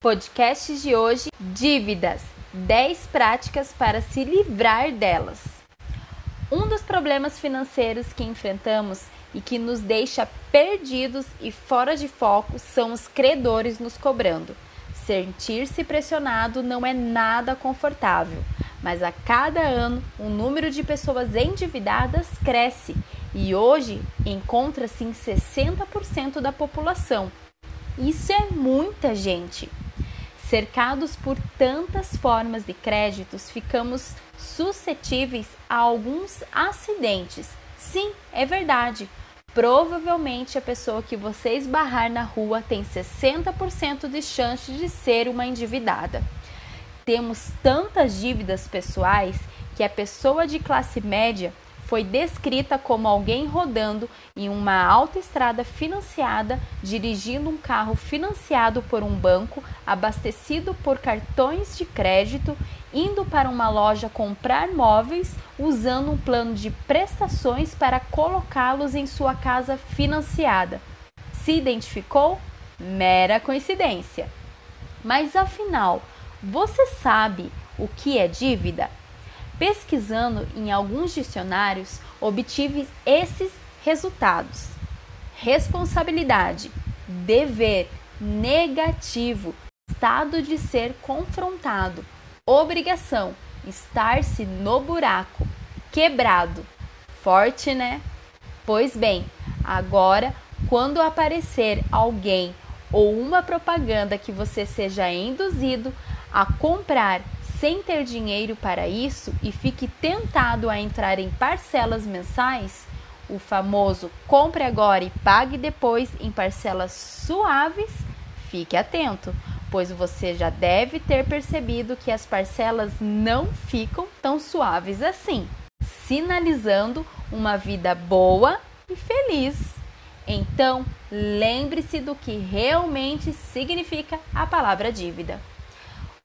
Podcast de hoje: dívidas. 10 práticas para se livrar delas. Um dos problemas financeiros que enfrentamos e que nos deixa perdidos e fora de foco são os credores nos cobrando. Sentir-se pressionado não é nada confortável, mas a cada ano o número de pessoas endividadas cresce e hoje encontra-se em 60% da população. Isso é muita gente. Cercados por tantas formas de créditos, ficamos suscetíveis a alguns acidentes. Sim, é verdade. Provavelmente a pessoa que você esbarrar na rua tem 60% de chance de ser uma endividada. Temos tantas dívidas pessoais que a pessoa de classe média foi descrita como alguém rodando em uma autoestrada financiada, dirigindo um carro financiado por um banco, abastecido por cartões de crédito, indo para uma loja comprar móveis, usando um plano de prestações para colocá-los em sua casa financiada. Se identificou? Mera coincidência. Mas afinal, você sabe o que é dívida? Pesquisando em alguns dicionários, obtive esses resultados: responsabilidade, dever, negativo, estado de ser confrontado, obrigação, estar-se no buraco, quebrado. Forte, né? Pois bem, agora, quando aparecer alguém ou uma propaganda que você seja induzido a comprar sem ter dinheiro para isso e fique tentado a entrar em parcelas mensais, o famoso compre agora e pague depois em parcelas suaves, fique atento, pois você já deve ter percebido que as parcelas não ficam tão suaves assim, sinalizando uma vida boa e feliz. Então, lembre-se do que realmente significa a palavra dívida.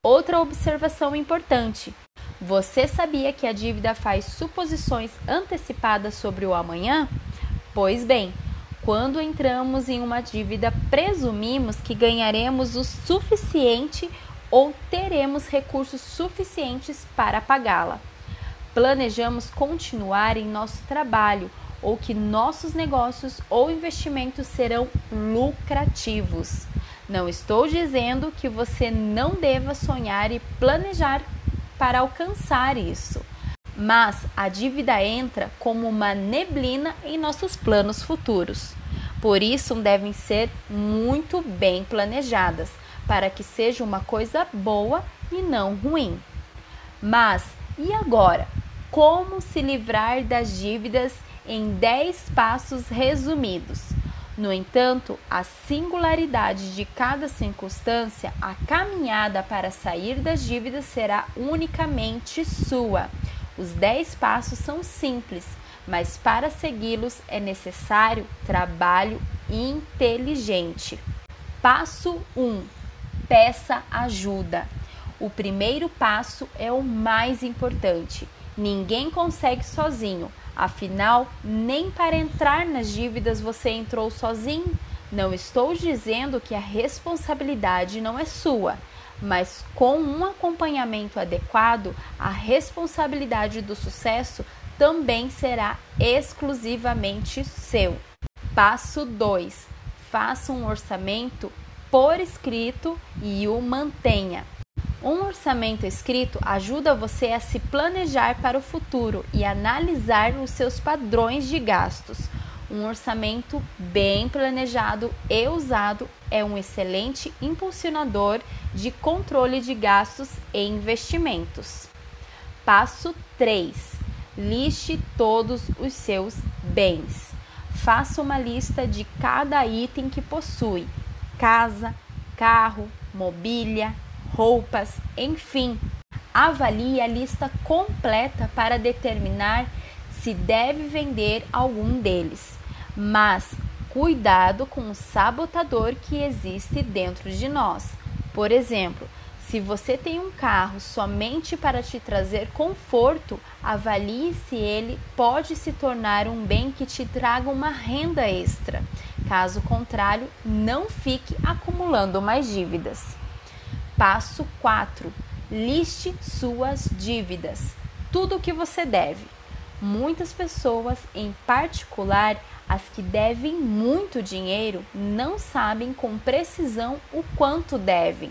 Outra observação importante: você sabia que a dívida faz suposições antecipadas sobre o amanhã? Pois bem, quando entramos em uma dívida, presumimos que ganharemos o suficiente ou teremos recursos suficientes para pagá-la. Planejamos continuar em nosso trabalho ou que nossos negócios ou investimentos serão lucrativos. Não estou dizendo que você não deva sonhar e planejar para alcançar isso, mas a dívida entra como uma neblina em nossos planos futuros. Por isso, devem ser muito bem planejadas para que seja uma coisa boa e não ruim. Mas e agora? Como se livrar das dívidas em 10 passos resumidos? No entanto, a singularidade de cada circunstância, a caminhada para sair das dívidas será unicamente sua. Os 10 passos são simples, mas para segui-los é necessário trabalho inteligente. Passo 1: Peça ajuda. O primeiro passo é o mais importante. Ninguém consegue sozinho Afinal, nem para entrar nas dívidas você entrou sozinho. Não estou dizendo que a responsabilidade não é sua, mas com um acompanhamento adequado, a responsabilidade do sucesso também será exclusivamente seu. Passo 2: faça um orçamento por escrito e o mantenha. Um orçamento escrito ajuda você a se planejar para o futuro e analisar os seus padrões de gastos. Um orçamento bem planejado e usado é um excelente impulsionador de controle de gastos e investimentos. Passo 3: liste todos os seus bens. Faça uma lista de cada item que possui: casa, carro, mobília, roupas, enfim. Avalie a lista completa para determinar se deve vender algum deles. Mas cuidado com o sabotador que existe dentro de nós. Por exemplo, se você tem um carro somente para te trazer conforto, avalie se ele pode se tornar um bem que te traga uma renda extra. Caso contrário, não fique acumulando mais dívidas. Passo 4. Liste suas dívidas. Tudo o que você deve. Muitas pessoas, em particular as que devem muito dinheiro, não sabem com precisão o quanto devem.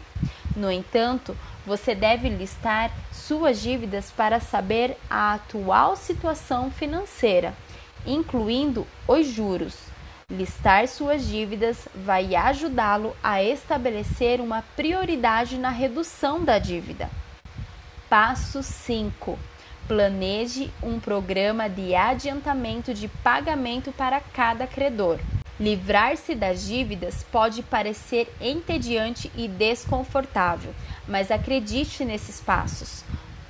No entanto, você deve listar suas dívidas para saber a atual situação financeira, incluindo os juros. Listar suas dívidas vai ajudá-lo a estabelecer uma prioridade na redução da dívida. Passo 5 Planeje um programa de adiantamento de pagamento para cada credor. Livrar-se das dívidas pode parecer entediante e desconfortável, mas acredite nesses passos.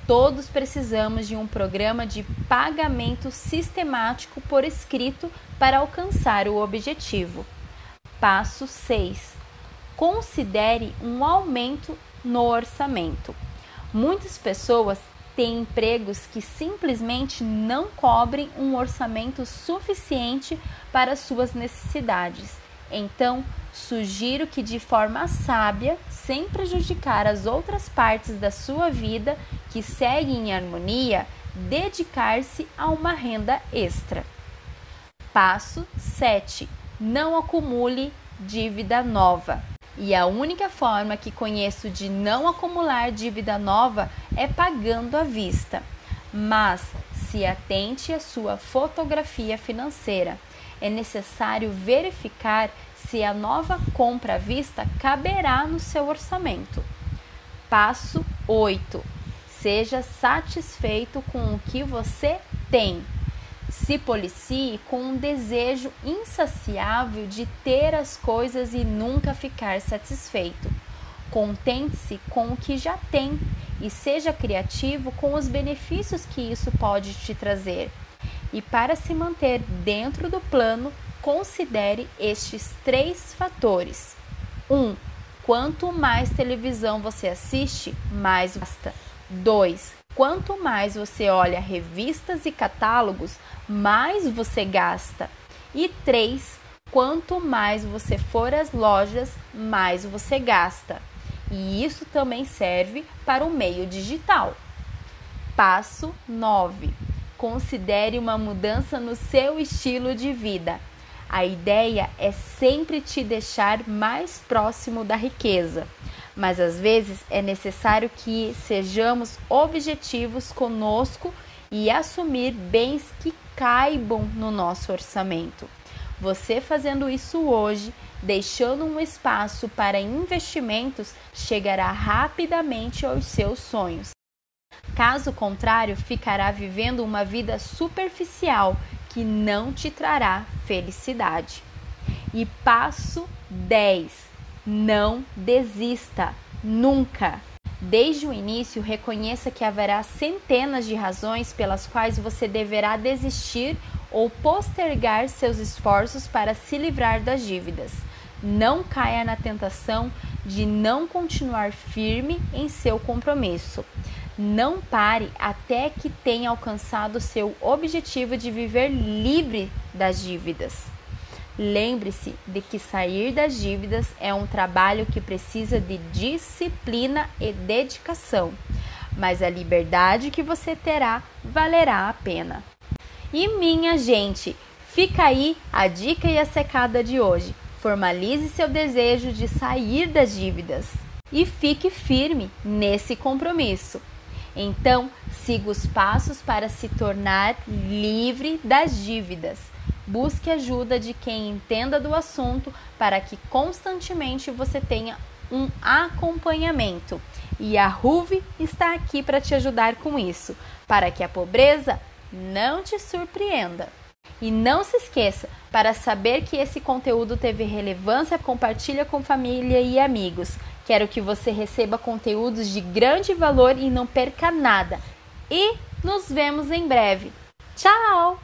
Todos precisamos de um programa de pagamento sistemático por escrito para alcançar o objetivo. Passo 6. Considere um aumento no orçamento. Muitas pessoas tem empregos que simplesmente não cobrem um orçamento suficiente para suas necessidades. Então, sugiro que, de forma sábia, sem prejudicar as outras partes da sua vida que seguem em harmonia, dedicar-se a uma renda extra. Passo 7. Não acumule dívida nova. E a única forma que conheço de não acumular dívida nova é pagando à vista. Mas se atente à sua fotografia financeira. É necessário verificar se a nova compra à vista caberá no seu orçamento. Passo 8. Seja satisfeito com o que você tem se policie com um desejo insaciável de ter as coisas e nunca ficar satisfeito. Contente-se com o que já tem e seja criativo com os benefícios que isso pode te trazer. E para se manter dentro do plano, considere estes três fatores: 1. Um, quanto mais televisão você assiste, mais gasta. 2. Quanto mais você olha revistas e catálogos, mais você gasta. E 3. Quanto mais você for às lojas, mais você gasta. E isso também serve para o meio digital. Passo 9. Considere uma mudança no seu estilo de vida. A ideia é sempre te deixar mais próximo da riqueza mas às vezes é necessário que sejamos objetivos conosco e assumir bens que caibam no nosso orçamento. Você fazendo isso hoje, deixando um espaço para investimentos, chegará rapidamente aos seus sonhos. Caso contrário, ficará vivendo uma vida superficial que não te trará felicidade. E passo 10 não desista, nunca. Desde o início, reconheça que haverá centenas de razões pelas quais você deverá desistir ou postergar seus esforços para se livrar das dívidas. Não caia na tentação de não continuar firme em seu compromisso. Não pare até que tenha alcançado seu objetivo de viver livre das dívidas. Lembre-se de que sair das dívidas é um trabalho que precisa de disciplina e dedicação, mas a liberdade que você terá valerá a pena. E minha gente, fica aí a dica e a secada de hoje. Formalize seu desejo de sair das dívidas e fique firme nesse compromisso. Então, siga os passos para se tornar livre das dívidas Busque ajuda de quem entenda do assunto para que constantemente você tenha um acompanhamento. E a RUV está aqui para te ajudar com isso, para que a pobreza não te surpreenda. E não se esqueça, para saber que esse conteúdo teve relevância, compartilha com família e amigos. Quero que você receba conteúdos de grande valor e não perca nada. E nos vemos em breve. Tchau!